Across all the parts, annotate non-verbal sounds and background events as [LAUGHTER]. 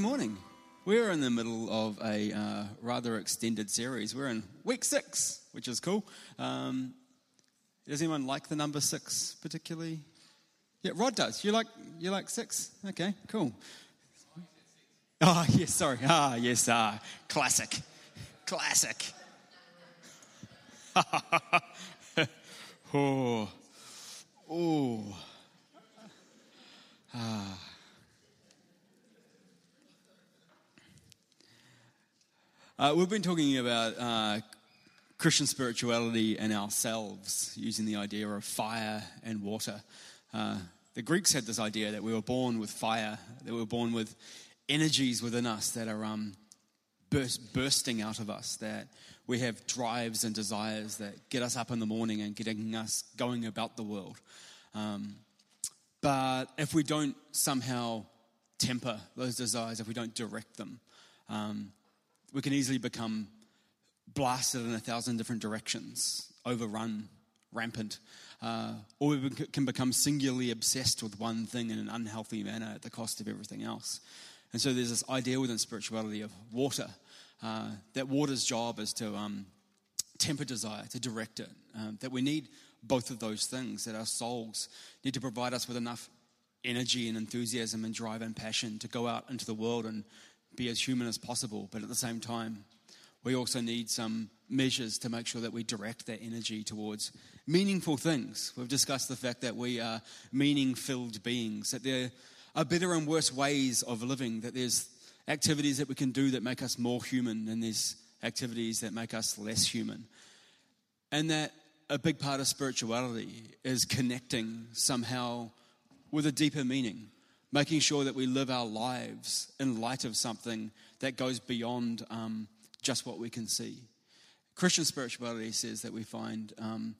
morning. We're in the middle of a uh, rather extended series. We're in week six, which is cool. Um, does anyone like the number six particularly? Yeah, Rod does. You like you like six? Okay, cool. Oh yes, sorry. Ah yes, ah classic, classic. [LAUGHS] oh, oh. Ah. Uh, we've been talking about uh, Christian spirituality and ourselves using the idea of fire and water. Uh, the Greeks had this idea that we were born with fire, that we were born with energies within us that are um, burst, bursting out of us, that we have drives and desires that get us up in the morning and getting us going about the world. Um, but if we don't somehow temper those desires, if we don't direct them, um, we can easily become blasted in a thousand different directions, overrun, rampant, uh, or we can become singularly obsessed with one thing in an unhealthy manner at the cost of everything else. And so there's this idea within spirituality of water, uh, that water's job is to um, temper desire, to direct it, um, that we need both of those things, that our souls need to provide us with enough energy and enthusiasm and drive and passion to go out into the world and be as human as possible. But at the same time, we also need some measures to make sure that we direct that energy towards meaningful things. We've discussed the fact that we are meaning filled beings, that there are better and worse ways of living, that there's activities that we can do that make us more human, and there's activities that make us less human. And that a big part of spirituality is connecting somehow with a deeper meaning, making sure that we live our lives in light of something that goes beyond um, just what we can see. Christian spirituality says that we find um,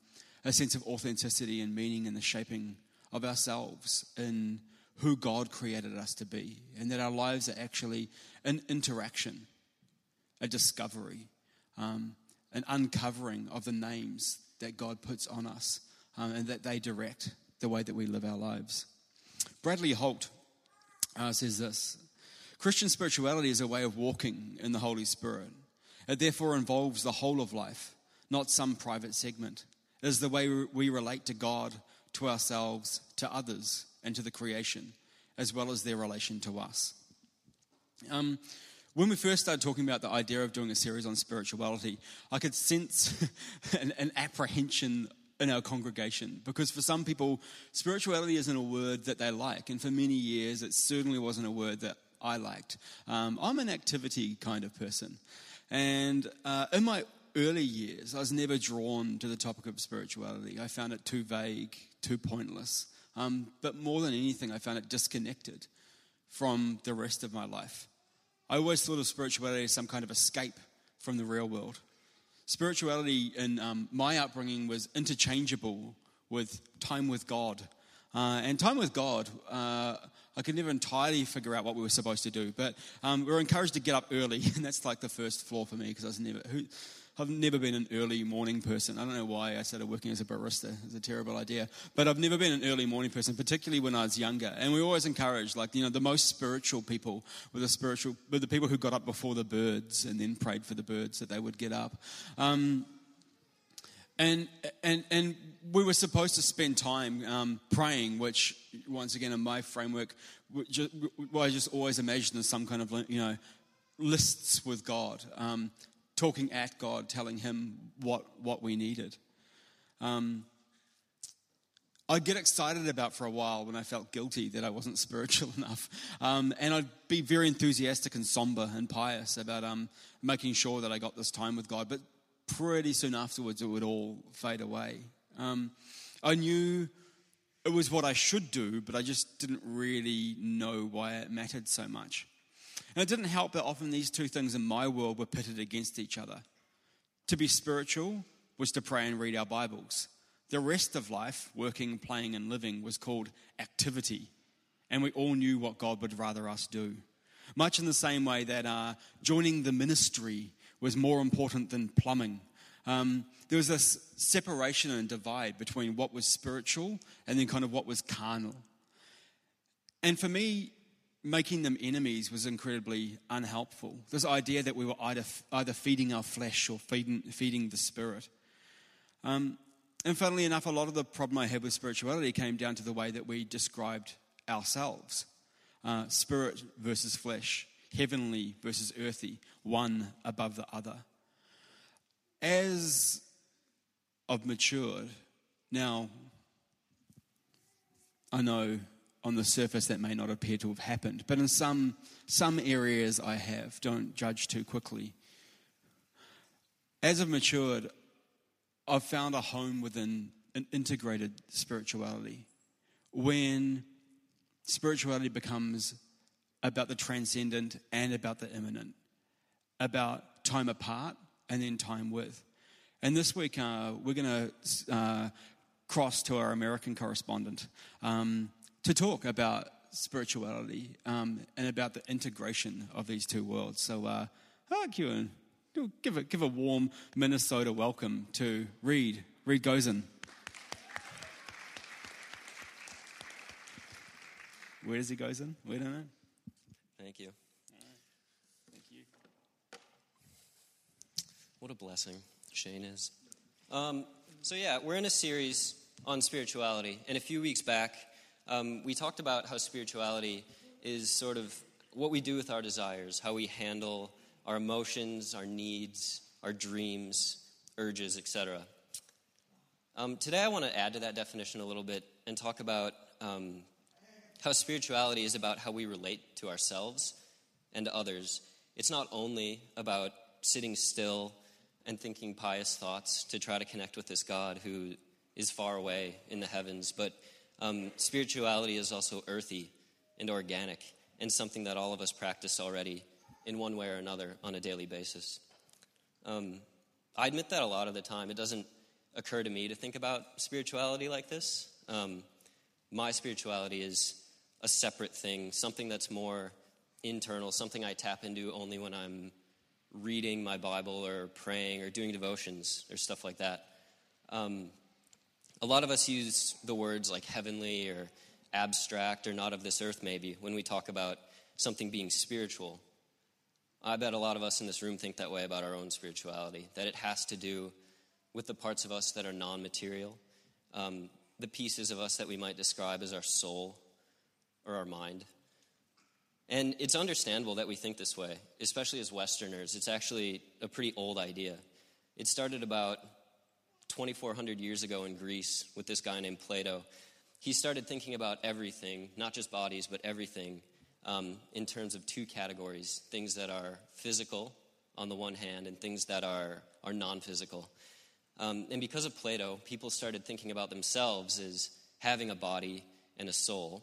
a sense of authenticity and meaning in the shaping of ourselves, in who God created us to be, and that our lives are actually an interaction, a discovery, um, an uncovering of the names that God puts on us um, and that they direct the way that we live our lives. Bradley Holt uh, says this Christian spirituality is a way of walking in the Holy Spirit. It therefore involves the whole of life, not some private segment. It is the way we relate to God, to ourselves, to others, and to the creation, as well as their relation to us. Um, when we first started talking about the idea of doing a series on spirituality, I could sense [LAUGHS] an, an, apprehension in our congregation because for some people, spirituality isn't a word that they like, and for many years, it certainly wasn't a word that I liked. Um, I'm an activity kind of person, and uh, in my early years, I was never drawn to the topic of spirituality. I found it too vague, too pointless. Um, but more than anything, I found it disconnected from the rest of my life. I always thought of spirituality as some kind of escape from the real world. Spirituality in um, my upbringing was interchangeable with time with God. Uh, and time with God, uh, I could never entirely figure out what we were supposed to do, but um, we were encouraged to get up early, [LAUGHS] and that's like the first flaw for me because I was never. Who, I've never been an early morning person. I don't know why I started working as a barista. It's a terrible idea. But I've never been an early morning person, particularly when I was younger. And we always encouraged, like, you know, the most spiritual people were the spiritual, were the people who got up before the birds and then prayed for the birds that they would get up. Um, and, and, and we were supposed to spend time um, praying, which, once again, in my framework, well, I just always imagined as some kind of, you know, lists with God. Um, talking at God, telling Him what, what we needed. Um, I'd get excited about for a while when I felt guilty that I wasn't [LAUGHS] spiritual enough. Um, and I'd be very enthusiastic and somber and pious about um, making sure that I got this time with God. But pretty soon afterwards, it would all fade away. Um, I knew it was what I should do, but I just didn't really know why it mattered so much. And it didn't help that often these two things in my world were pitted against each other. To be spiritual was to pray and read our Bibles. The rest of life, working, playing, and living, was called activity. And we all knew what God would rather us do. Much in the same way that uh, joining the ministry was more important than plumbing. Um, there was this separation and divide between what was spiritual and then kind of what was carnal. And for me, making them enemies was incredibly unhelpful. This idea that we were either, either feeding our flesh or feeding, feeding the spirit. Um, and funnily enough, a lot of the problem I had with spirituality came down to the way that we described ourselves uh, spirit versus flesh, heavenly versus earthy, one above the other. As I've matured, now I know on the surface that may not appear to have happened, but in some, some areas I have. Don't judge too quickly. As I've matured, I've found a home within an integrated spirituality. When spirituality becomes about the transcendent and about the immanent, about time apart and then time with. And this week, uh, we're going to uh, cross to our American correspondent. Um, to talk about spirituality um, and about the integration of these two worlds. So, uh, oh, Kieran, give a, give a warm Minnesota welcome to Reed, Reed Gozen. Where does he Gozen? We don't know. Thank you. Thank you. What a blessing Shane is. Um, so, yeah, we're in a series on spirituality. And a few weeks back, um, we talked about how spirituality is sort of what we do with our desires, how we handle our emotions, our needs, our dreams, urges, etc. Um, today, I want to add to that definition a little bit and talk about um, how spirituality is about how we relate to ourselves and to others. It's not only about sitting still and thinking pious thoughts to try to connect with this God who is far away in the heavens, but um, spirituality is also earthy and organic and something that all of us practice already in one way or another on a daily basis. Um, I admit that a lot of the time it doesn't occur to me to think about spirituality like this. Um, my spirituality is a separate thing, something that's more internal, something I tap into only when I'm reading my Bible or praying or doing devotions or stuff like that. Um, a lot of us use the words like heavenly or abstract or not of this earth, maybe, when we talk about something being spiritual. I bet a lot of us in this room think that way about our own spirituality, that it has to do with the parts of us that are non material, um, the pieces of us that we might describe as our soul or our mind. And it's understandable that we think this way, especially as Westerners. It's actually a pretty old idea. It started about 2,400 years ago in Greece with this guy named Plato. He started thinking about everything, not just bodies, but everything, um, in terms of two categories things that are physical on the one hand, and things that are, are non physical. Um, and because of Plato, people started thinking about themselves as having a body and a soul,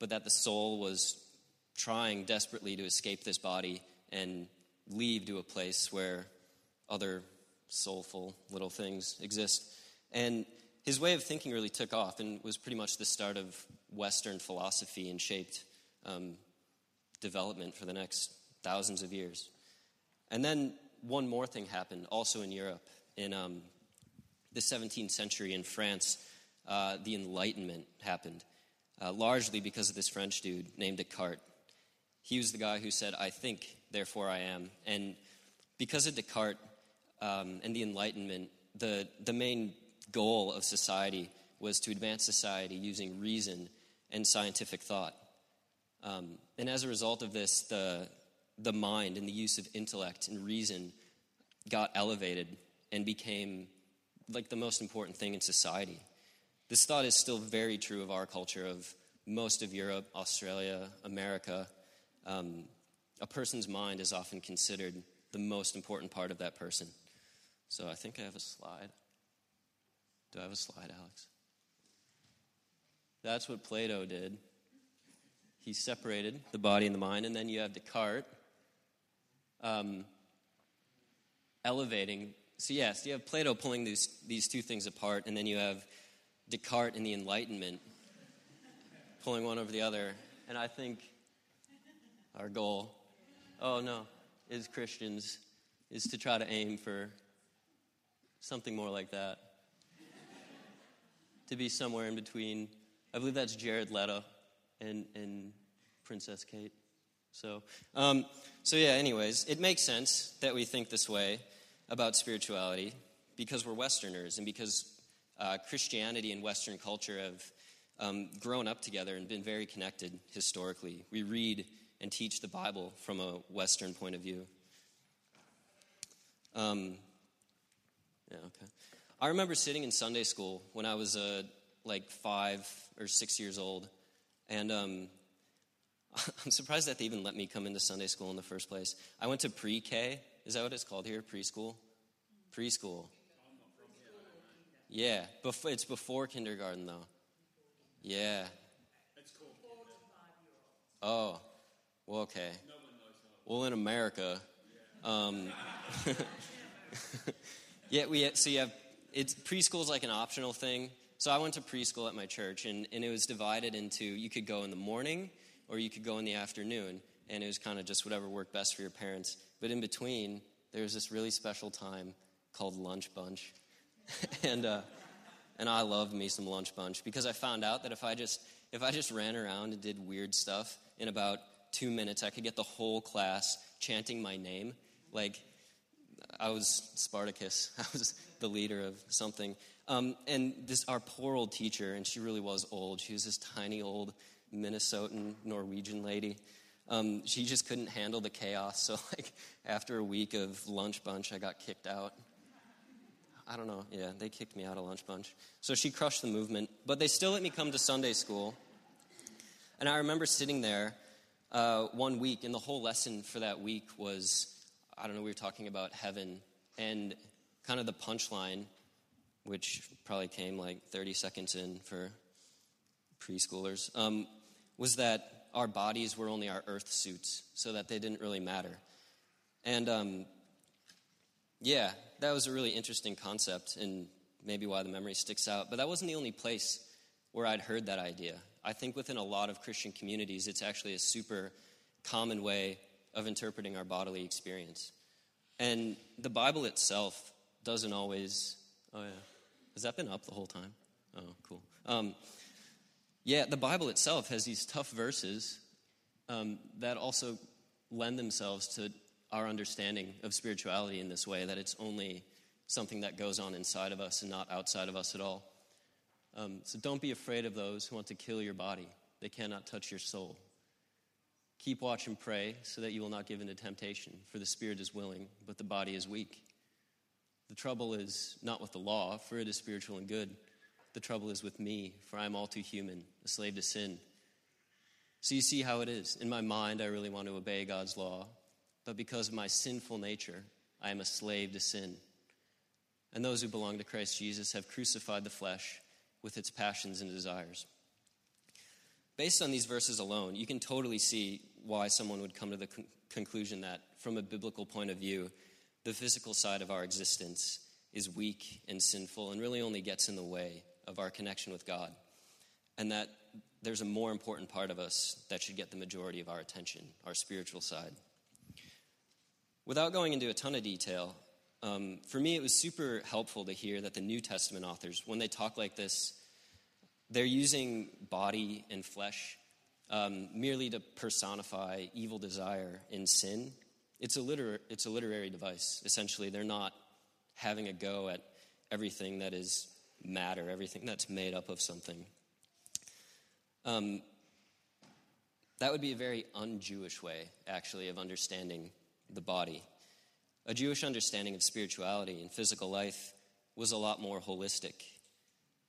but that the soul was trying desperately to escape this body and leave to a place where other soulful little things exist. And his way of thinking really took off and was pretty much the start of Western philosophy and shaped um, development for the next thousands of years. And then one more thing happened, also in Europe. In um, the 17th century in France, uh, the Enlightenment happened, uh, largely because of this French dude named Descartes. He was the guy who said, I think, therefore I am. And because of Descartes, um, and the Enlightenment, the, the main goal of society was to advance society using reason and scientific thought. Um, and as a result of this, the, the mind and the use of intellect and reason got elevated and became like the most important thing in society. This thought is still very true of our culture, of most of Europe, Australia, America. Um, a person's mind is often considered the most important part of that person. So I think I have a slide. Do I have a slide, Alex? That's what Plato did. He separated the body and the mind, and then you have Descartes um, elevating. So, yes, you have Plato pulling these, these two things apart, and then you have Descartes and the Enlightenment pulling one over the other. And I think our goal, oh no, is Christians, is to try to aim for something more like that. to be somewhere in between. I believe that's Jared Leto and, and Princess Kate. So, um, so yeah. Anyways, it makes sense that we think this way about spirituality because we're Westerners and because uh, Christianity and Western culture have um, grown up together and been very connected historically. We read and teach the Bible from a Western point of view. Um, yeah, okay. I remember sitting in Sunday school when I was uh, like five or six years old, and um, [LAUGHS] I'm surprised that they even let me come into Sunday school in the first place. I went to pre K. Is that what it's called here? Preschool? Preschool. Yeah, before, it's before kindergarten, though. Yeah. Oh, well, okay. Well, in America, um, [LAUGHS] [LAUGHS] yeah, we so you have it's preschool is like an optional thing. So I went to preschool at my church, and, and it was divided into you could go in the morning or you could go in the afternoon, and it was kind of just whatever worked best for your parents. But in between, there was this really special time called lunch bunch, [LAUGHS] and uh, and I loved me some lunch bunch because I found out that if I just if I just ran around and did weird stuff in about two minutes, I could get the whole class chanting my name. Like I was Spartacus. [LAUGHS] I was the leader of something. Um, and this our poor old teacher, and she really was old. She was this tiny old Minnesotan Norwegian lady. Um, she just couldn't handle the chaos. So [LAUGHS] like after a week of lunch bunch, I got kicked out. I don't know. Yeah, they kicked me out of lunch bunch. So she crushed the movement, but they still let me come to Sunday school. And I remember sitting there uh, one week, and the whole lesson for that week was I don't know, we were talking about heaven, and kind of the punchline, which probably came like 30 seconds in for preschoolers, um, was that our bodies were only our earth suits, so that they didn't really matter. And um, yeah, that was a really interesting concept, and maybe why the memory sticks out. But that wasn't the only place where I'd heard that idea. I think within a lot of Christian communities, it's actually a super common way of interpreting our bodily experience. And the Bible itself doesn't always. Oh, yeah. Has that been up the whole time? Oh, cool. Um, yeah, the Bible itself has these tough verses um, that also lend themselves to our understanding of spirituality in this way that it's only something that goes on inside of us and not outside of us at all. Um, so don't be afraid of those who want to kill your body, they cannot touch your soul. Keep watch and pray so that you will not give into temptation, for the spirit is willing, but the body is weak. The trouble is not with the law, for it is spiritual and good. The trouble is with me, for I am all too human, a slave to sin. So you see how it is. In my mind, I really want to obey God's law, but because of my sinful nature, I am a slave to sin. And those who belong to Christ Jesus have crucified the flesh with its passions and desires. Based on these verses alone, you can totally see why someone would come to the con- conclusion that, from a biblical point of view, the physical side of our existence is weak and sinful and really only gets in the way of our connection with God. And that there's a more important part of us that should get the majority of our attention, our spiritual side. Without going into a ton of detail, um, for me it was super helpful to hear that the New Testament authors, when they talk like this, they're using body and flesh um, merely to personify evil desire and sin. It's a, liter- it's a literary device, essentially. They're not having a go at everything that is matter, everything that's made up of something. Um, that would be a very un Jewish way, actually, of understanding the body. A Jewish understanding of spirituality and physical life was a lot more holistic.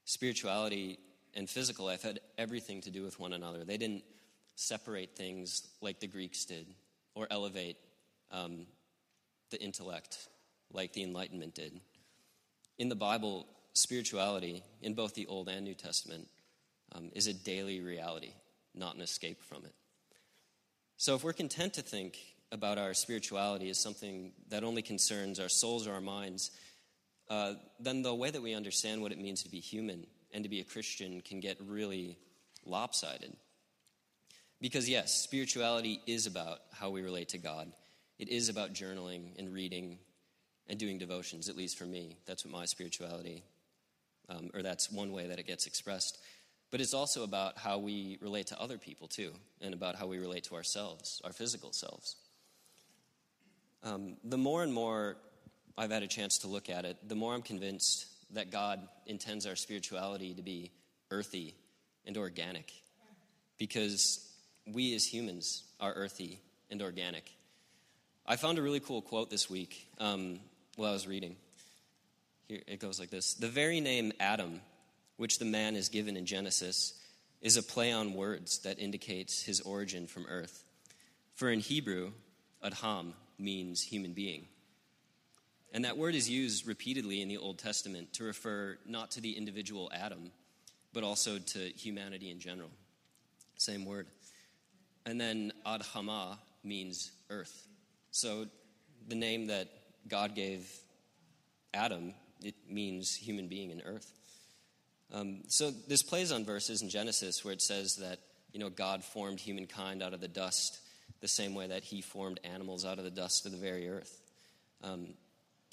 Spirituality and physical life had everything to do with one another. They didn't separate things like the Greeks did or elevate um, the intellect like the Enlightenment did. In the Bible, spirituality, in both the Old and New Testament, um, is a daily reality, not an escape from it. So if we're content to think about our spirituality as something that only concerns our souls or our minds, uh, then the way that we understand what it means to be human and to be a Christian can get really lopsided. Because, yes, spirituality is about how we relate to God. It is about journaling and reading and doing devotions, at least for me. That's what my spirituality, um, or that's one way that it gets expressed. but it's also about how we relate to other people too, and about how we relate to ourselves, our physical selves. Um, the more and more I've had a chance to look at it, the more I'm convinced that God intends our spirituality to be earthy and organic. Because we as humans are earthy and organic. I found a really cool quote this week um, while I was reading. Here it goes like this The very name Adam, which the man is given in Genesis, is a play on words that indicates his origin from earth. For in Hebrew, Adham means human being. And that word is used repeatedly in the Old Testament to refer not to the individual Adam, but also to humanity in general. Same word. And then Adhama means earth. So the name that God gave Adam, it means human being in earth. Um, so this plays on verses in Genesis where it says that you know God formed humankind out of the dust the same way that He formed animals out of the dust of the very earth. Um,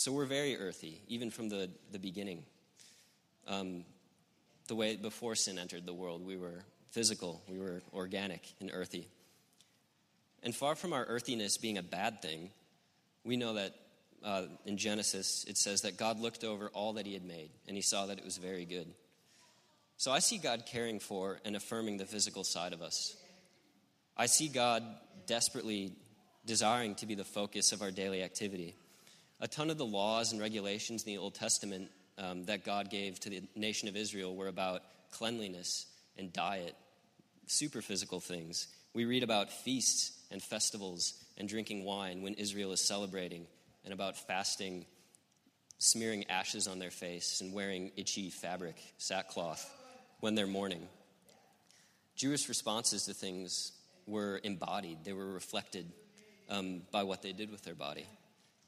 so we're very earthy, even from the, the beginning. Um, the way before sin entered the world, we were physical, we were organic and earthy. And far from our earthiness being a bad thing, we know that uh, in Genesis it says that God looked over all that He had made and He saw that it was very good. So I see God caring for and affirming the physical side of us. I see God desperately desiring to be the focus of our daily activity a ton of the laws and regulations in the Old Testament um, that God gave to the nation of Israel were about cleanliness and diet, super physical things. We read about feasts and festivals and drinking wine when Israel is celebrating, and about fasting, smearing ashes on their face, and wearing itchy fabric, sackcloth, when they're mourning. Jewish responses to things were embodied, they were reflected um, by what they did with their body.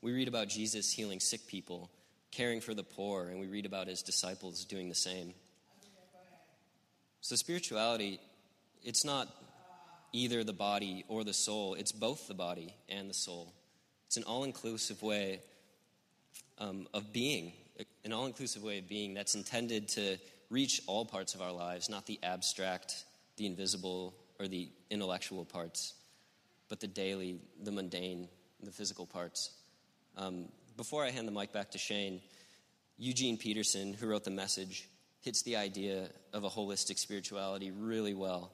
We read about Jesus healing sick people, caring for the poor, and we read about his disciples doing the same. So, spirituality, it's not either the body or the soul, it's both the body and the soul. It's an all inclusive way um, of being, an all inclusive way of being that's intended to reach all parts of our lives, not the abstract, the invisible, or the intellectual parts, but the daily, the mundane, the physical parts. Um, before I hand the mic back to Shane, Eugene Peterson, who wrote the message, hits the idea of a holistic spirituality really well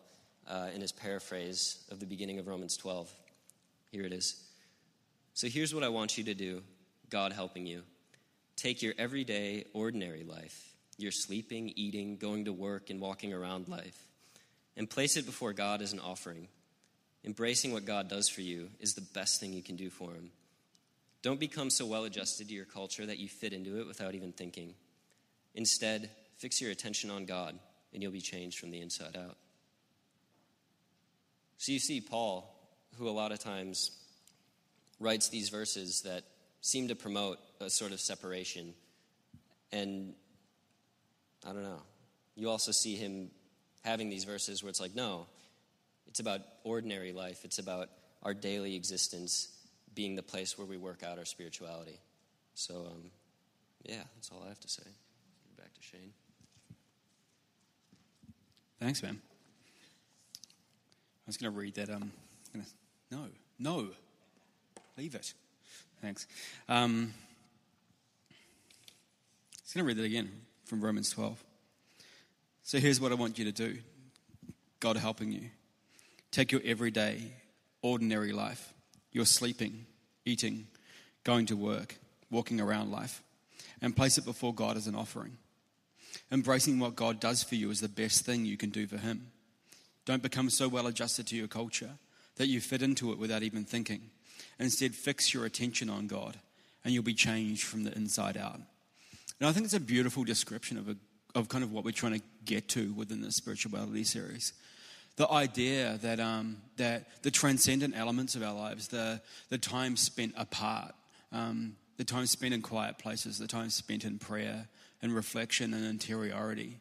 uh, in his paraphrase of the beginning of Romans 12. Here it is. So here's what I want you to do, God helping you. Take your everyday, ordinary life, your sleeping, eating, going to work, and walking around life, and place it before God as an offering. Embracing what God does for you is the best thing you can do for Him. Don't become so well adjusted to your culture that you fit into it without even thinking. Instead, fix your attention on God, and you'll be changed from the inside out. So you see, Paul, who a lot of times writes these verses that seem to promote a sort of separation. And I don't know. You also see him having these verses where it's like, no, it's about ordinary life, it's about our daily existence being the place where we work out our spirituality. So, um, yeah, that's all I have to say. Back to Shane. Thanks, man. I was going to read that. Um, gonna, no, no, leave it. Thanks. Um, I was going to read that again from Romans 12. So here's what I want you to do God helping you. Take your everyday, ordinary life you're sleeping, eating, going to work, walking around life, and place it before God as an offering. Embracing what God does for you is the best thing you can do for Him. Don't become so well adjusted to your culture that you fit into it without even thinking. Instead, fix your attention on God, and you'll be changed from the inside out. And I think it's a beautiful description of, a, of kind of what we're trying to get to within the spirituality series the idea that, um, that the transcendent elements of our lives, the, the time spent apart, um, the time spent in quiet places, the time spent in prayer and reflection and interiority,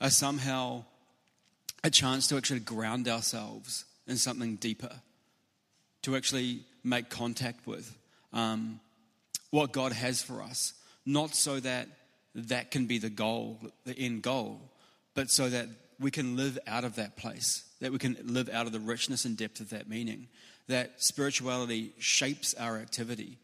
are somehow a chance to actually ground ourselves in something deeper, to actually make contact with um, what God has for us, not so that that can be the goal, the end goal, but so that we can live out of that place, that we can live out of the richness and depth of that meaning, that spirituality shapes our activity.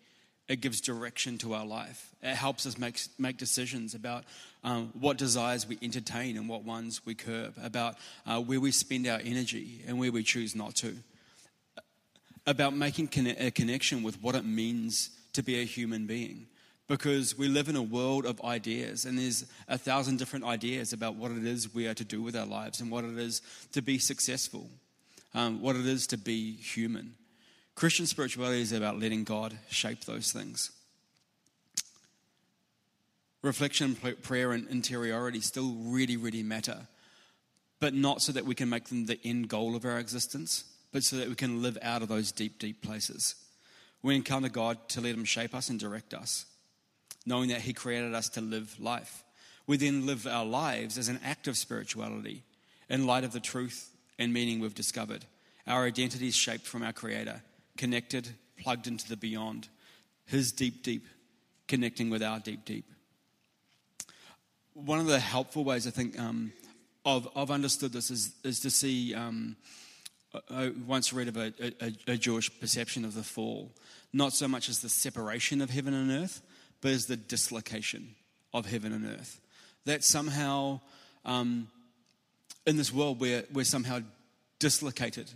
It gives direction to our life. It helps us make, make decisions about um, what desires we entertain and what ones we curb, about uh, where we spend our energy and where we choose not to, about making a connection with what it means to be a human being because we live in a world of ideas and there's a thousand different ideas about what it is we are to do with our lives and what it is to be successful, um, what it is to be human. Christian spirituality is about letting God shape those things. Reflection, prayer, and interiority still really, really matter, but not so that we can make them the end goal of our existence, but so that we can live out of those deep, deep places. We encounter God to let Him shape us and direct us knowing that He created us to live life. We then live our lives as an act of spirituality in light of the truth and meaning we've discovered. Our identity is shaped from our Creator, connected, plugged into the beyond, His deep, deep, connecting with our deep, deep. One of the helpful ways I think um, I've, I've, understood this is, is to see. Um, I once read of a, a, a Jewish perception of the fall, not so much as the separation of heaven and earth, but is the dislocation of heaven and earth. That somehow, um, in this world, we're, we're somehow dislocated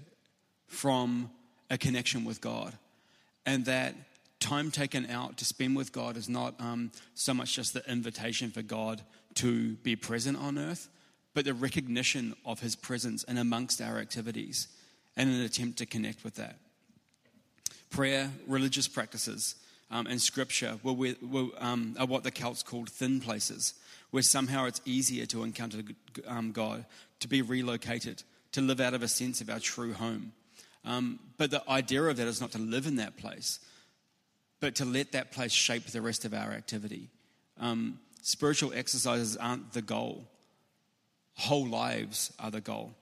from a connection with God. And that time taken out to spend with God is not um, so much just the invitation for God to be present on earth, but the recognition of his presence and amongst our activities and an attempt to connect with that. Prayer, religious practices, um, and scripture were, were um, are what the Celts called thin places, where somehow it's easier to encounter um, God, to be relocated, to live out of a sense of our true home. Um, but the idea of that is not to live in that place, but to let that place shape the rest of our activity. Um, spiritual exercises aren't the goal, whole lives are the goal.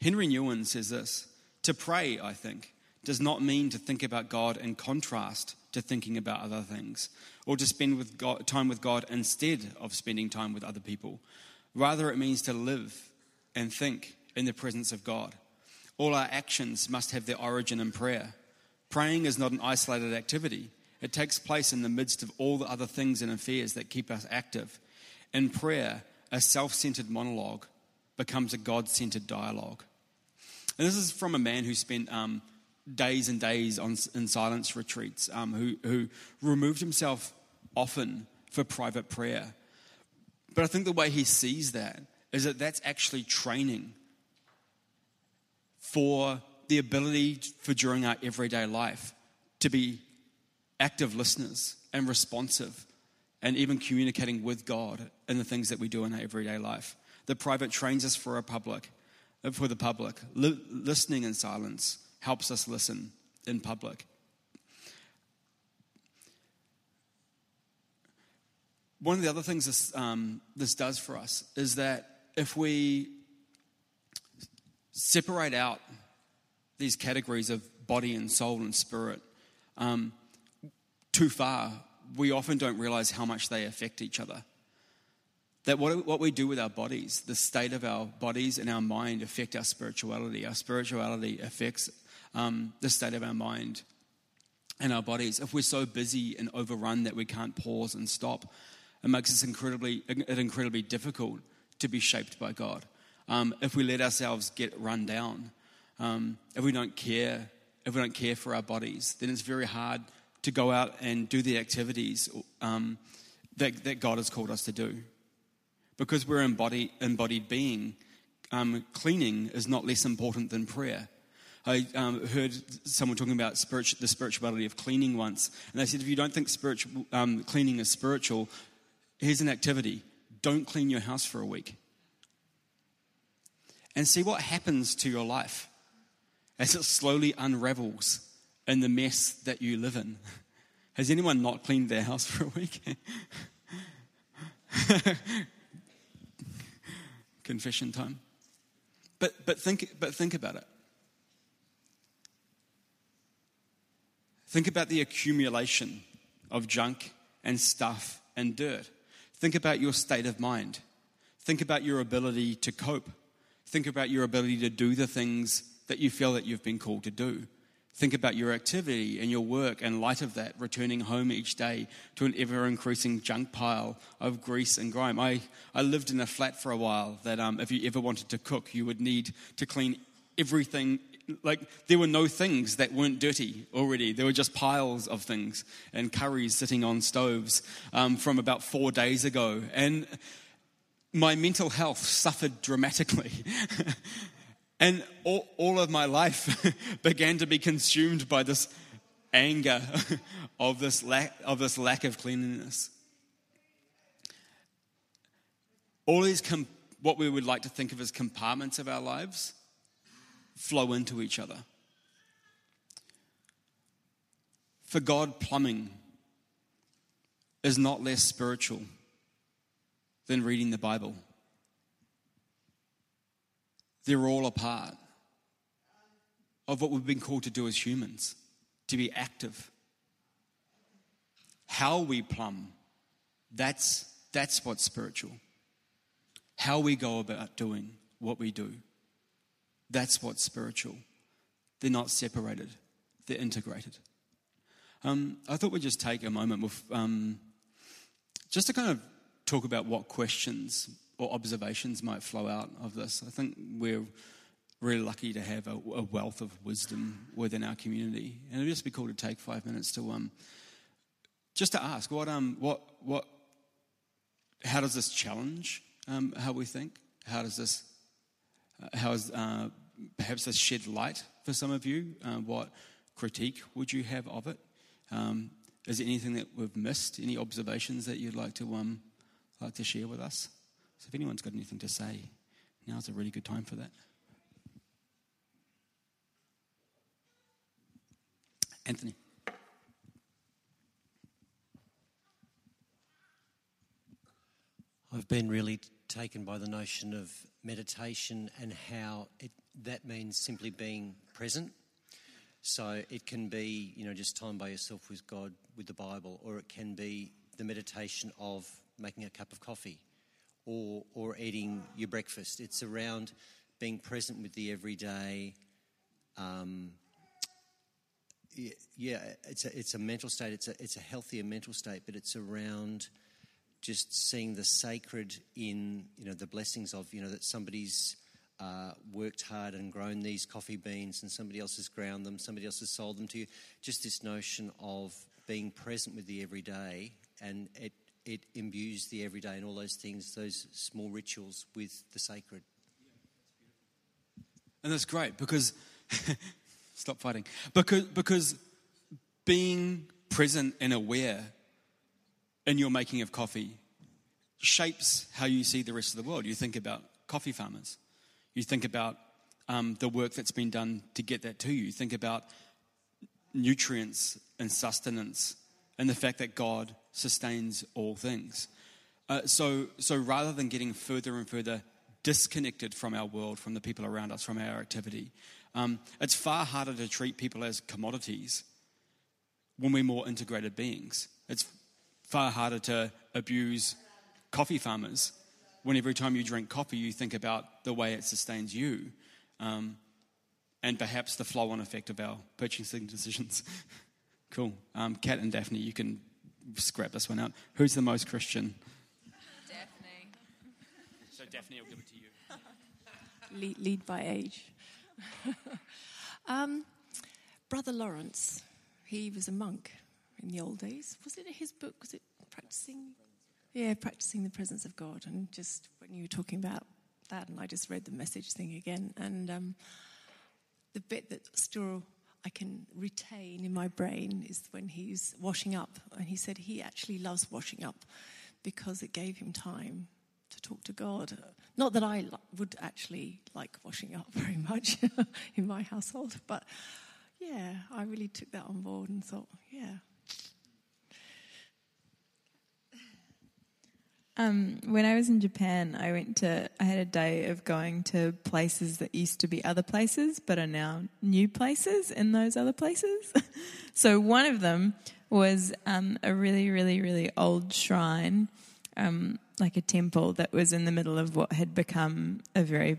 Henri Nouwen says this To pray, I think, does not mean to think about God in contrast to thinking about other things, or to spend with God, time with God instead of spending time with other people. Rather, it means to live and think in the presence of God. All our actions must have their origin in prayer. Praying is not an isolated activity, it takes place in the midst of all the other things and affairs that keep us active. In prayer, a self centered monologue becomes a God centered dialogue. And this is from a man who spent um, days and days on, in silence retreats, um, who, who removed himself often for private prayer. But I think the way he sees that is that that's actually training for the ability for during our everyday life to be active listeners and responsive and even communicating with God in the things that we do in our everyday life. The private trains us for a public, for the public, li- listening in silence, helps us listen in public. One of the other things this, um, this does for us is that if we separate out these categories of body and soul and spirit um, too far, we often don't realize how much they affect each other. That what, what we do with our bodies, the state of our bodies and our mind affect our spirituality. Our spirituality affects um, the state of our mind and our bodies. If we're so busy and overrun that we can't pause and stop, it makes us incredibly, it incredibly difficult to be shaped by God. Um, if we let ourselves get run down, um, if we don't care, if we don't care for our bodies, then it's very hard to go out and do the activities um, that, that God has called us to do. Because we're embodied, embodied being, um, cleaning is not less important than prayer. I um, heard someone talking about the spirituality of cleaning once, and they said, if you don't think um, cleaning is spiritual, here's an activity don't clean your house for a week. And see what happens to your life as it slowly unravels in the mess that you live in. [LAUGHS] Has anyone not cleaned their house for a week? [LAUGHS] Confession time. But, but, think, but think about it. Think about the accumulation of junk and stuff and dirt. Think about your state of mind. Think about your ability to cope. Think about your ability to do the things that you feel that you've been called to do. Think about your activity and your work and light of that, returning home each day to an ever increasing junk pile of grease and grime. I, I lived in a flat for a while that um, if you ever wanted to cook, you would need to clean everything. Like, there were no things that weren't dirty already. There were just piles of things and curries sitting on stoves um, from about four days ago. And my mental health suffered dramatically. [LAUGHS] And all, all of my life [LAUGHS] began to be consumed by this anger [LAUGHS] of this lack of, this lack of cleanliness. All these, what we would like to think of as compartments of our lives, flow into each other. For God, plumbing is not less spiritual than reading the Bible. They're all a part of what we've been called to do as humans to be active. How we plumb, that's, that's what's spiritual. How we go about doing what we do, that's what's spiritual. They're not separated, they're integrated. Um, I thought we'd just take a moment with, um, just to kind of talk about what questions or observations might flow out of this. I think we're really lucky to have a, a wealth of wisdom within our community, and it'd just be cool to take five minutes to um, just to ask what um what what how does this challenge um, how we think? How does this uh, how is uh, perhaps this shed light for some of you? Uh, what critique would you have of it? Um, is there anything that we've missed? Any observations that you'd like to um, like to share with us? So if anyone's got anything to say, now's a really good time for that. Anthony. I've been really taken by the notion of meditation and how it, that means simply being present. So it can be, you know, just time by yourself with God, with the Bible, or it can be the meditation of making a cup of coffee or, or eating your breakfast. It's around being present with the everyday. Um, yeah, it's a, it's a mental state. It's a, it's a healthier mental state, but it's around just seeing the sacred in you know the blessings of you know that somebody's uh, worked hard and grown these coffee beans, and somebody else has ground them, somebody else has sold them to you. Just this notion of being present with the everyday, and it it imbues the everyday and all those things, those small rituals with the sacred. And that's great because, [LAUGHS] stop fighting, because, because being present and aware in your making of coffee shapes how you see the rest of the world. You think about coffee farmers, you think about um, the work that's been done to get that to you, you think about nutrients and sustenance and the fact that God sustains all things. Uh, so, so rather than getting further and further disconnected from our world, from the people around us, from our activity, um, it's far harder to treat people as commodities when we're more integrated beings. It's far harder to abuse coffee farmers when every time you drink coffee, you think about the way it sustains you um, and perhaps the flow on effect of our purchasing [LAUGHS] decisions. cool. Um, Kat and Daphne, you can scrap this one out. Who's the most Christian? Daphne. So Daphne, I'll give it to you. [LAUGHS] Lead, lead by age. [LAUGHS] um, Brother Lawrence, he was a monk in the old days. Was it his book? Was it practicing? Yeah, practicing the presence of God. And just when you were talking about that, and I just read the message thing again, and um, the bit that still I can retain in my brain is when he's washing up. And he said he actually loves washing up because it gave him time to talk to God. Not that I would actually like washing up [LAUGHS] very much [LAUGHS] in my household, but yeah, I really took that on board and thought, yeah, Um, when I was in Japan, I went to, I had a day of going to places that used to be other places, but are now new places in those other places. [LAUGHS] so one of them was um, a really, really, really old shrine, um, like a temple that was in the middle of what had become a very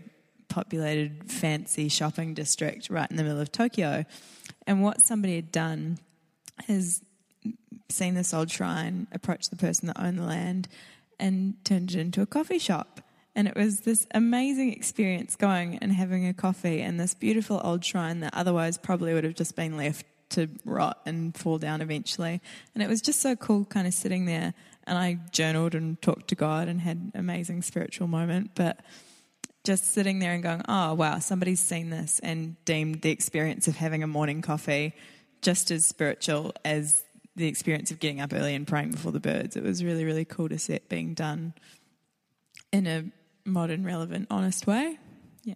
populated, fancy shopping district right in the middle of Tokyo. And what somebody had done is seen this old shrine, approached the person that owned the land, and turned it into a coffee shop. And it was this amazing experience going and having a coffee in this beautiful old shrine that otherwise probably would have just been left to rot and fall down eventually. And it was just so cool kind of sitting there. And I journaled and talked to God and had an amazing spiritual moment. But just sitting there and going, oh, wow, somebody's seen this and deemed the experience of having a morning coffee just as spiritual as the experience of getting up early and praying before the birds. It was really, really cool to see it being done in a modern, relevant, honest way. Yeah.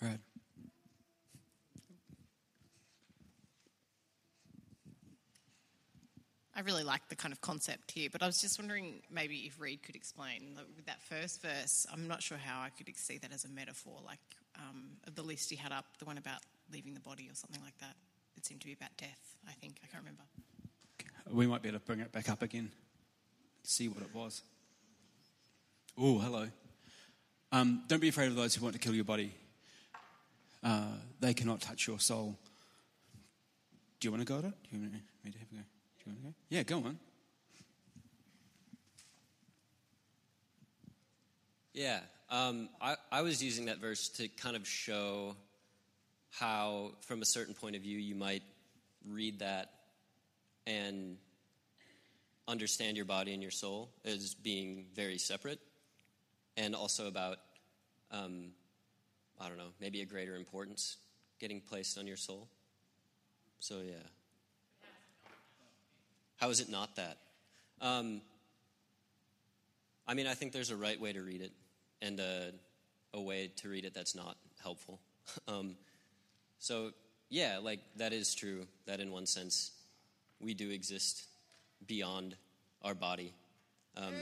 Right. I really like the kind of concept here, but I was just wondering maybe if Reed could explain that with that first verse. I'm not sure how I could see that as a metaphor, like um, the list he had up, the one about leaving the body or something like that. It seemed to be about death, I think. I can't remember. We might be able to bring it back up again, see what it was. Oh, hello. Um, don't be afraid of those who want to kill your body. Uh, they cannot touch your soul. Do you want to go at it? Do you want me to have a go? Do you want to go? Yeah, go on. Yeah, um, I, I was using that verse to kind of show how, from a certain point of view, you might read that and understand your body and your soul as being very separate, and also about, um, I don't know, maybe a greater importance getting placed on your soul. So, yeah. How is it not that? Um, I mean, I think there's a right way to read it and a, a way to read it that's not helpful. [LAUGHS] um, so, yeah, like that is true, that in one sense we do exist beyond our body. Um,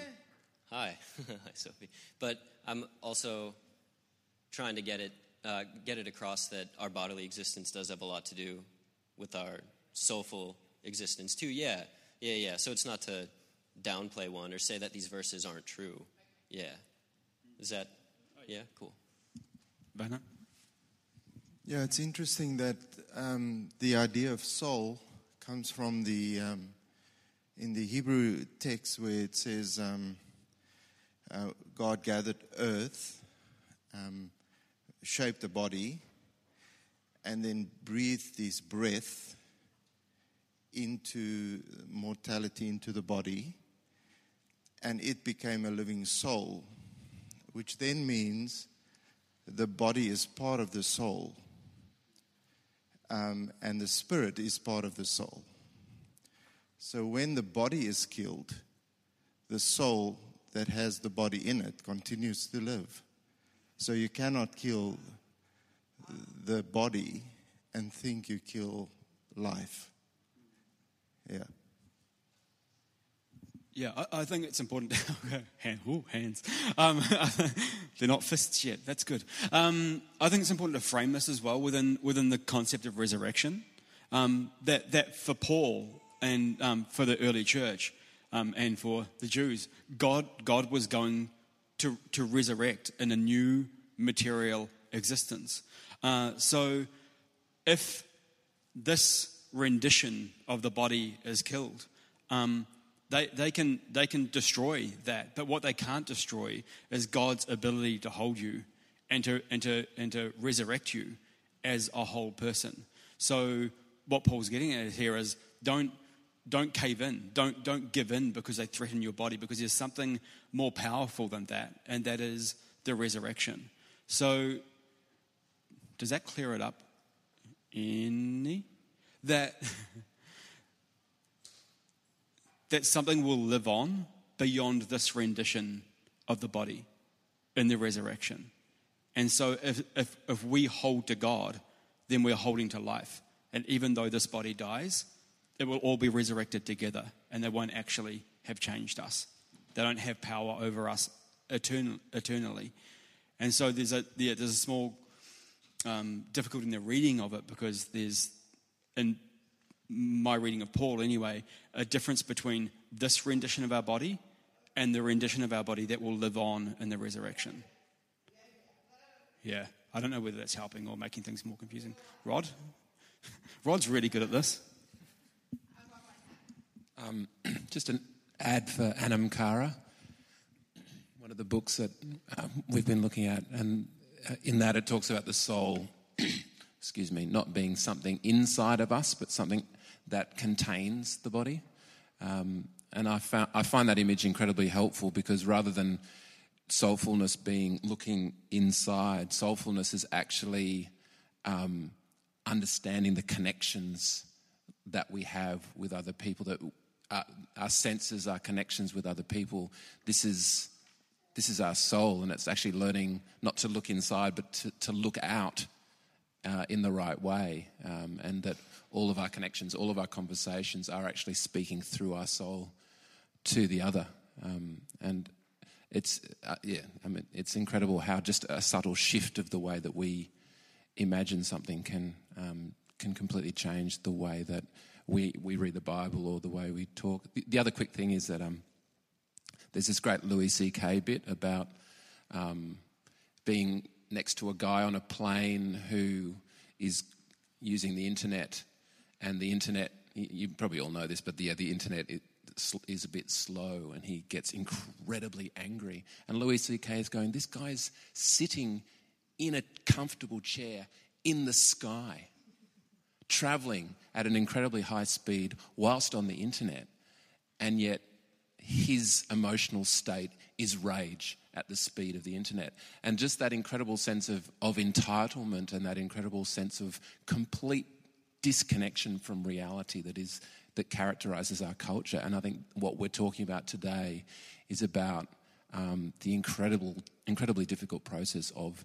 hi. [LAUGHS] hi, Sophie. But I'm also trying to get it, uh, get it across that our bodily existence does have a lot to do with our soulful existence, too. Yeah, yeah, yeah. So it's not to downplay one or say that these verses aren't true. Yeah. Is that, yeah, cool. Bernard? Yeah, it's interesting that um, the idea of soul comes from the um, in the Hebrew text where it says um, uh, God gathered earth, um, shaped the body, and then breathed His breath into mortality into the body, and it became a living soul, which then means the body is part of the soul, um, and the spirit is part of the soul. So when the body is killed, the soul that has the body in it continues to live. So you cannot kill the body and think you kill life. Yeah. Yeah, I, I think it's important. [LAUGHS] Hand, ooh, hands. Um, [LAUGHS] they're not fists yet. That's good. Um, I think it's important to frame this as well within within the concept of resurrection. Um, that that for Paul and um, for the early church um, and for the Jews, God God was going to to resurrect in a new material existence. Uh, so, if this rendition of the body is killed. Um, they, they, can, they can destroy that, but what they can't destroy is God's ability to hold you and to, and to, and to resurrect you as a whole person. So, what Paul's getting at here is don't, don't cave in, don't, don't give in because they threaten your body, because there's something more powerful than that, and that is the resurrection. So, does that clear it up? Any? That. [LAUGHS] that something will live on beyond this rendition of the body in the resurrection. And so if, if, if we hold to God, then we're holding to life. And even though this body dies, it will all be resurrected together and they won't actually have changed us. They don't have power over us eternal, eternally. And so there's a, yeah, there's a small um, difficulty in the reading of it because there's, in my reading of Paul anyway, a difference between this rendition of our body and the rendition of our body that will live on in the resurrection. Yeah, I don't know whether that's helping or making things more confusing. Rod? [LAUGHS] Rod's really good at this. Um, [CLEARS THROAT] just an ad for Anam Cara, one of the books that um, we've been looking at, and uh, in that it talks about the soul, [CLEARS THROAT] excuse me, not being something inside of us, but something that contains the body. Um, and I, found, I find that image incredibly helpful because rather than soulfulness being looking inside, soulfulness is actually um, understanding the connections that we have with other people, that our, our senses, our connections with other people. This is, this is our soul, and it's actually learning not to look inside, but to, to look out uh, in the right way, um, and that all of our connections, all of our conversations are actually speaking through our soul to the other. Um, and it's, uh, yeah, I mean, it's incredible how just a subtle shift of the way that we imagine something can, um, can completely change the way that we, we read the Bible or the way we talk. The, the other quick thing is that um, there's this great Louis C.K. bit about um, being next to a guy on a plane who is using the internet, and the internet, you probably all know this, but the, yeah, the internet is a bit slow, and he gets incredibly angry. And Louis C.K. is going, This guy's sitting in a comfortable chair in the sky, traveling at an incredibly high speed whilst on the internet, and yet his emotional state is rage at the speed of the internet. And just that incredible sense of, of entitlement and that incredible sense of complete disconnection from reality that is that characterizes our culture. And I think what we're talking about today is about um, the incredible, incredibly difficult process of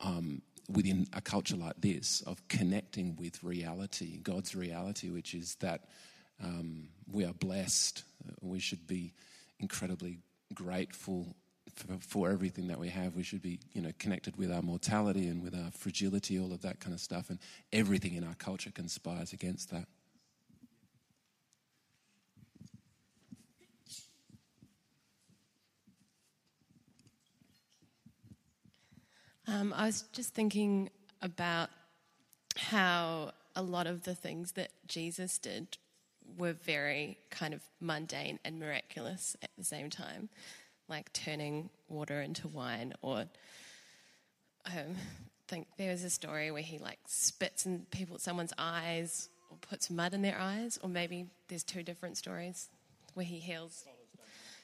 um, within a culture like this of connecting with reality, God's reality, which is that um, we are blessed. We should be incredibly grateful for, everything that we have. We should be, you know, connected with our mortality and with our fragility, all of that kind of stuff. And everything in our culture conspires against that. Um, I was just thinking about how a lot of the things that Jesus did were very kind of mundane and miraculous at the same time, like turning water into wine, or um, I think there was a story where he like spits in people, someone's eyes, or puts mud in their eyes, or maybe there's two different stories where he heals.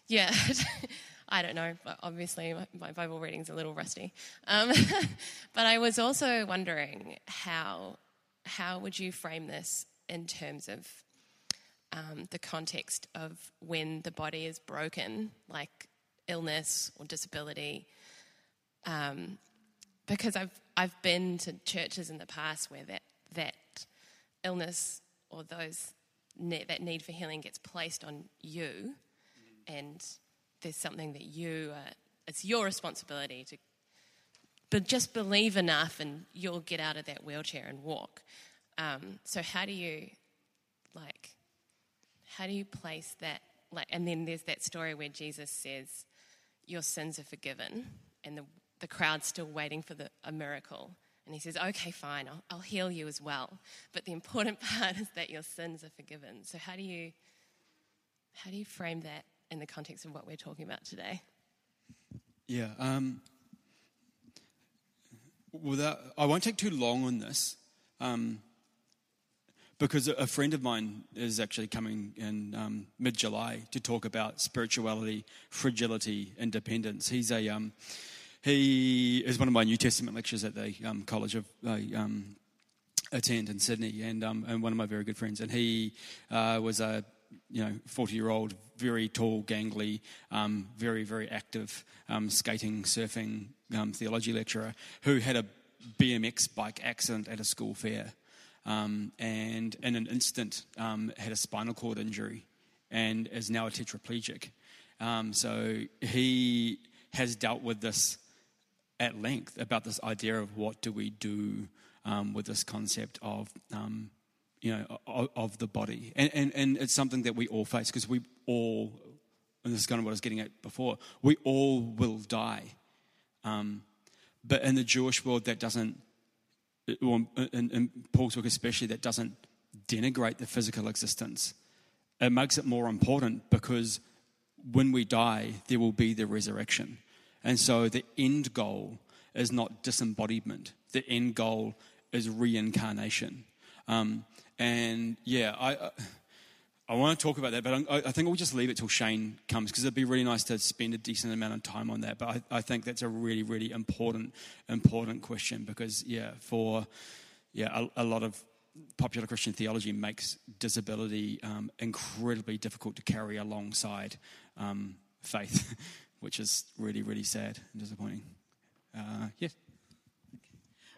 Yeah, [LAUGHS] I don't know. But obviously, my Bible reading's a little rusty. Um, [LAUGHS] but I was also wondering how how would you frame this in terms of um, the context of when the body is broken, like illness or disability? Um, because I've I've been to churches in the past where that that illness or those that need for healing gets placed on you, and there's something that you, uh, it's your responsibility to, but just believe enough and you'll get out of that wheelchair and walk. Um, so how do you, like, how do you place that? Like, and then there's that story where Jesus says, "Your sins are forgiven," and the the crowd's still waiting for the, a miracle. And he says, "Okay, fine, I'll, I'll heal you as well." But the important [LAUGHS] part is that your sins are forgiven. So how do you how do you frame that in the context of what we're talking about today? Yeah. Um, without, I won't take too long on this um, because a friend of mine is actually coming in um, mid July to talk about spirituality, fragility, and dependence. He's a um, he is one of my New Testament lectures at the um, college of I um, attend in Sydney, and, and one of my very good friends. And he uh, was a you know, 40 year old, very tall, gangly, um, very, very active um, skating, surfing um, theology lecturer who had a BMX bike accident at a school fair um, and in an instant um, had a spinal cord injury and is now a tetraplegic. Um, so he has dealt with this at length about this idea of what do we do with this concept of you know, of, of the body. And, and, and it's something that we all face because we all, and this is kind of what I was getting at before, we all will die. Um, But in the Jewish world, that doesn't, or in, in Paul's book especially, that doesn't denigrate the physical existence. It makes it more important because when we die, there will be the resurrection. And so the end goal is not disembodiment, the end goal is reincarnation. Um, and yeah, I. I I want to talk about that, but I think we'll just leave it till Shane comes because it'd be really nice to spend a decent amount of time on that. But I, I think that's a really, really important, important question because, yeah, for yeah, a, a lot of popular Christian theology makes disability um, incredibly difficult to carry alongside um, faith, [LAUGHS] which is really, really sad and disappointing. Uh, yes.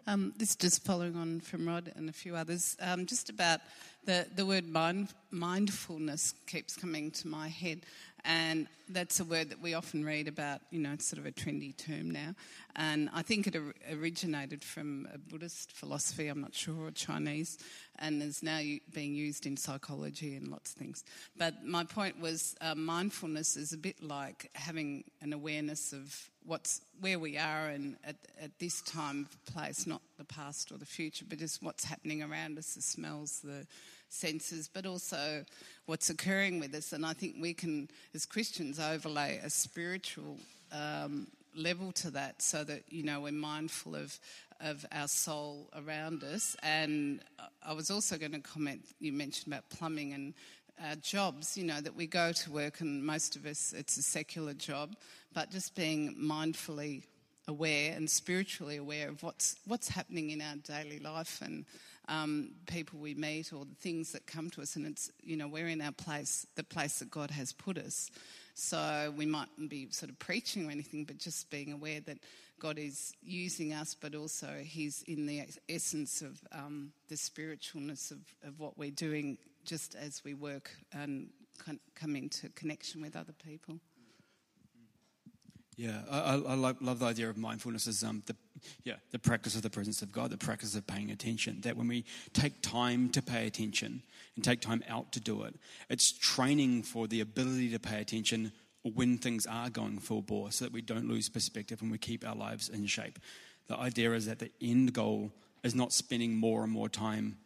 Um, this is just following on from Rod and a few others. Um, just about the, the word mind, mindfulness keeps coming to my head. And that's a word that we often read about, you know, it's sort of a trendy term now. And I think it originated from a Buddhist philosophy, I'm not sure, or Chinese, and is now being used in psychology and lots of things. But my point was uh, mindfulness is a bit like having an awareness of what's where we are and at, at this time place, not the past or the future, but just what's happening around us, the smells, the senses, but also what's occurring with us. And I think we can, as Christians, overlay a spiritual um, level to that so that, you know, we're mindful of, of our soul around us. And I was also going to comment, you mentioned about plumbing and uh, jobs, you know, that we go to work and most of us, it's a secular job, but just being mindfully aware and spiritually aware of what's, what's happening in our daily life and um, people we meet or the things that come to us, and it's you know we're in our place, the place that God has put us. So we mightn't be sort of preaching or anything, but just being aware that God is using us, but also He's in the essence of um, the spiritualness of, of what we're doing, just as we work and come into connection with other people. Yeah, I, I, I love, love, the idea of mindfulness as um, the yeah the practice of the presence of God, the practice of paying attention. That when we take time to pay attention and take time out to do it, it's training for the ability to pay attention when things are going full bore, so that we don't lose perspective and we keep our lives in shape. The idea is that the end goal is not spending more and more time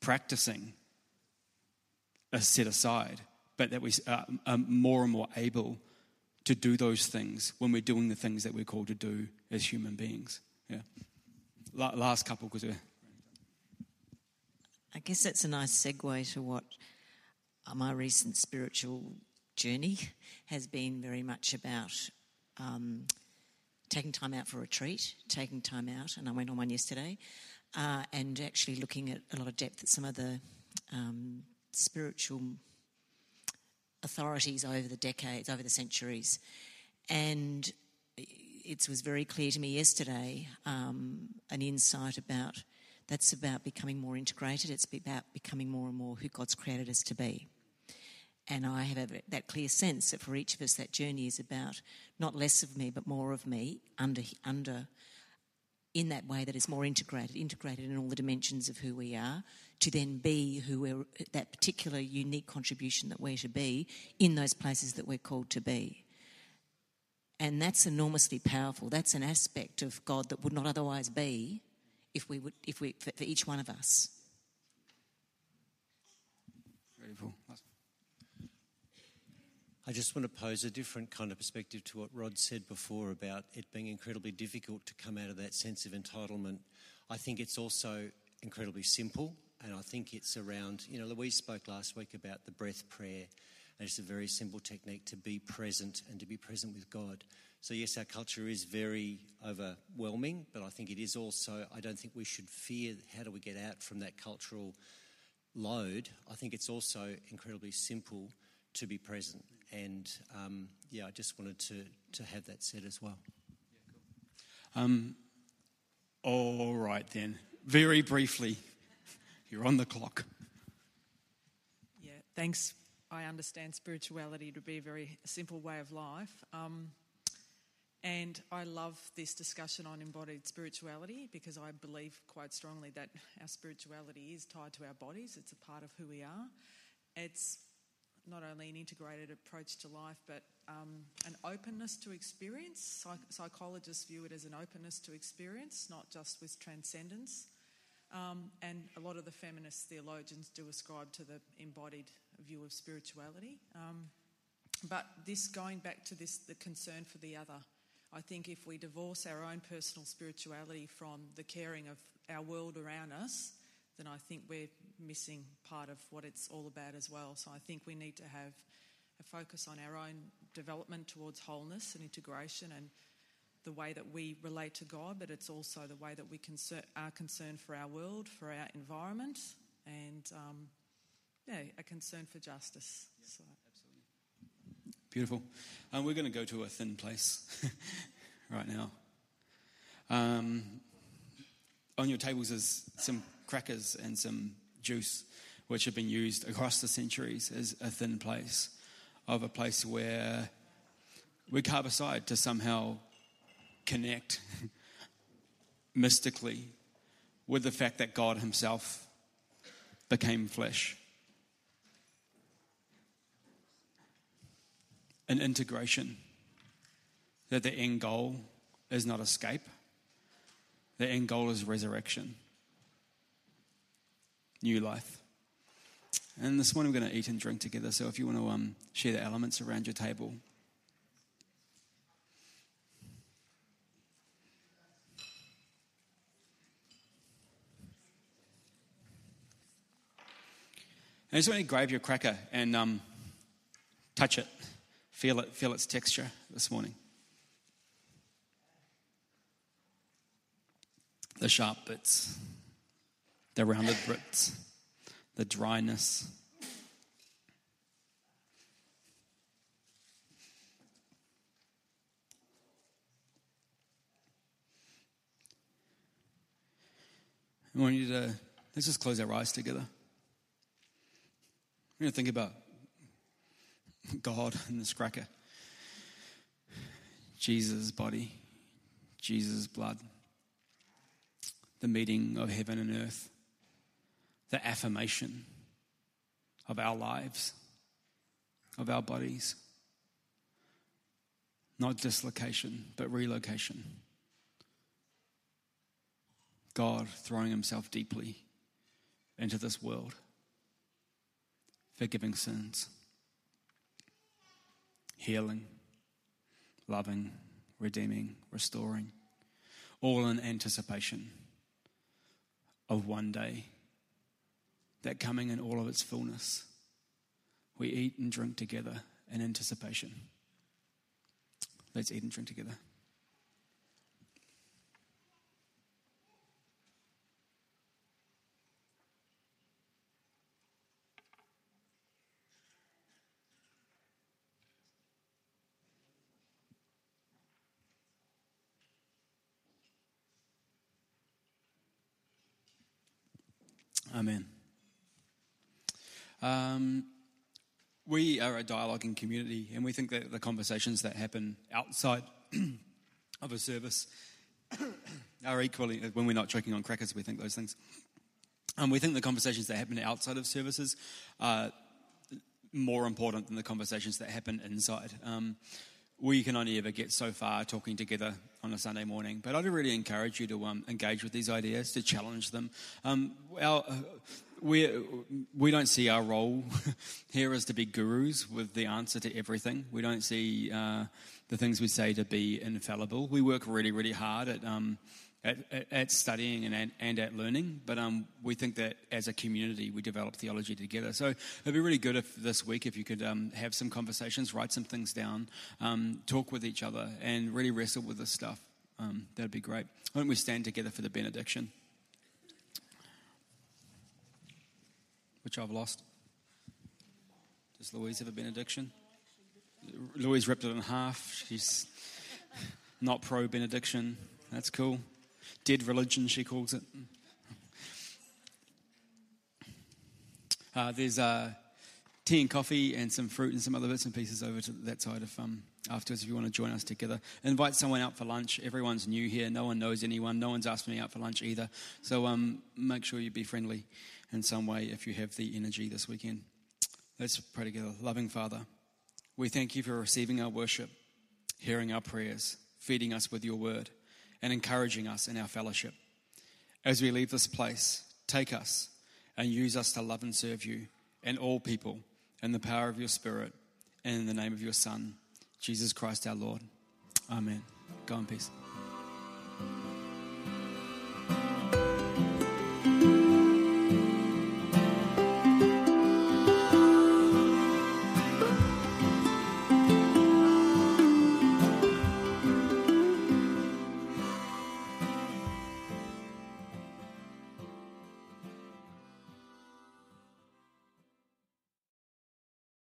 practicing a set aside, but that we uh, are more and more able to do those things when we're doing the things that we're called to do as human beings. Yeah. last couple, because we're. I guess that's a nice segue to what my recent spiritual journey has been very much about um, taking time out for retreat, taking time out, and I went on one yesterday, uh, and actually looking at a lot of depth at some of the um, spiritual authorities over the decades, over the centuries. And it was very clear to me yesterday um, an insight about that's about becoming more integrated, it's about becoming more and more who God's created us to be. And I have that clear sense that for each of us, that journey is about not less of me, but more of me under, under in that way that is more integrated, integrated in all the dimensions of who we are, to then be who we're, that particular unique contribution that we're to be in those places that we're called to be. And that's enormously powerful. That's an aspect of God that would not otherwise be if we would, if we, for, for each one of us. Beautiful. I just want to pose a different kind of perspective to what Rod said before about it being incredibly difficult to come out of that sense of entitlement. I think it's also incredibly simple, and I think it's around, you know, Louise spoke last week about the breath prayer, and it's a very simple technique to be present and to be present with God. So, yes, our culture is very overwhelming, but I think it is also, I don't think we should fear how do we get out from that cultural load. I think it's also incredibly simple to be present and um, yeah, I just wanted to, to have that said as well. Um, all right, then. Very briefly, [LAUGHS] you're on the clock. Yeah, thanks. I understand spirituality to be a very simple way of life. Um, and I love this discussion on embodied spirituality because I believe quite strongly that our spirituality is tied to our bodies. It's a part of who we are. It's not only an integrated approach to life, but um, an openness to experience. Psych- psychologists view it as an openness to experience, not just with transcendence. Um, and a lot of the feminist theologians do ascribe to the embodied view of spirituality. Um, but this, going back to this, the concern for the other, I think if we divorce our own personal spirituality from the caring of our world around us, then I think we're missing part of what it's all about as well. So I think we need to have a focus on our own development towards wholeness and integration and the way that we relate to God, but it's also the way that we concern, are concerned for our world, for our environment, and um, yeah, a concern for justice. So. Beautiful. Um, we're going to go to a thin place [LAUGHS] right now. Um, on your tables is some crackers and some juice, which have been used across the centuries as a thin place of a place where we carve aside to somehow connect [LAUGHS] mystically with the fact that God Himself became flesh. An integration, that the end goal is not escape, the end goal is resurrection, new life. And this morning we're going to eat and drink together. So if you want to um, share the elements around your table, I just want to grab your cracker and um, touch it, feel it, feel its texture this morning. The sharp bits, the rounded bits, the dryness. I want you to let's just close our eyes together. We're going to think about God and this cracker. Jesus' body, Jesus' blood, the meeting of heaven and earth, the affirmation of our lives, of our bodies. Not dislocation, but relocation. God throwing himself deeply into this world forgiving sins, healing, loving, redeeming, restoring, all in anticipation of one day, that coming in all of its fullness, we eat and drink together in anticipation. Let's eat and drink together. Amen. Um, we are a dialoguing community, and we think that the conversations that happen outside [CLEARS THROAT] of a service [COUGHS] are equally, when we're not choking on crackers, we think those things. And we think the conversations that happen outside of services are more important than the conversations that happen inside. Um, we can only ever get so far talking together on a Sunday morning. But I'd really encourage you to um, engage with these ideas, to challenge them. Um, our, uh, we, we don't see our role [LAUGHS] here as to be gurus with the answer to everything. We don't see uh, the things we say to be infallible. We work really, really hard at. Um, at, at, studying and, and at learning, but um, we think that as a community we develop theology together. So it'd be really good if this week if you could um, have some conversations, write some things down, um, talk with each other, and really wrestle with this stuff. Um, that'd be great. Why don't we stand together for the benediction? Which I've lost. Does Louise have a benediction? Louise ripped it in half. She's not pro benediction. That's cool dead religion, she calls it. Uh, there's uh, tea and coffee and some fruit and some other bits and pieces over to that side of um, afterwards if you want to join us together. Invite someone out for lunch. Everyone's new here. No one knows anyone. No one's asked me out for lunch either. So um, make sure you be friendly in some way if you have the energy this weekend. Let's pray together. Loving Father, we thank you for receiving our worship, hearing our prayers, feeding us with your word, and encouraging us in our fellowship. As we leave this place, take us and use us to love and serve you and all people in the power of your Spirit and in the name of your Son, Jesus Christ our Lord. Amen. Go in peace.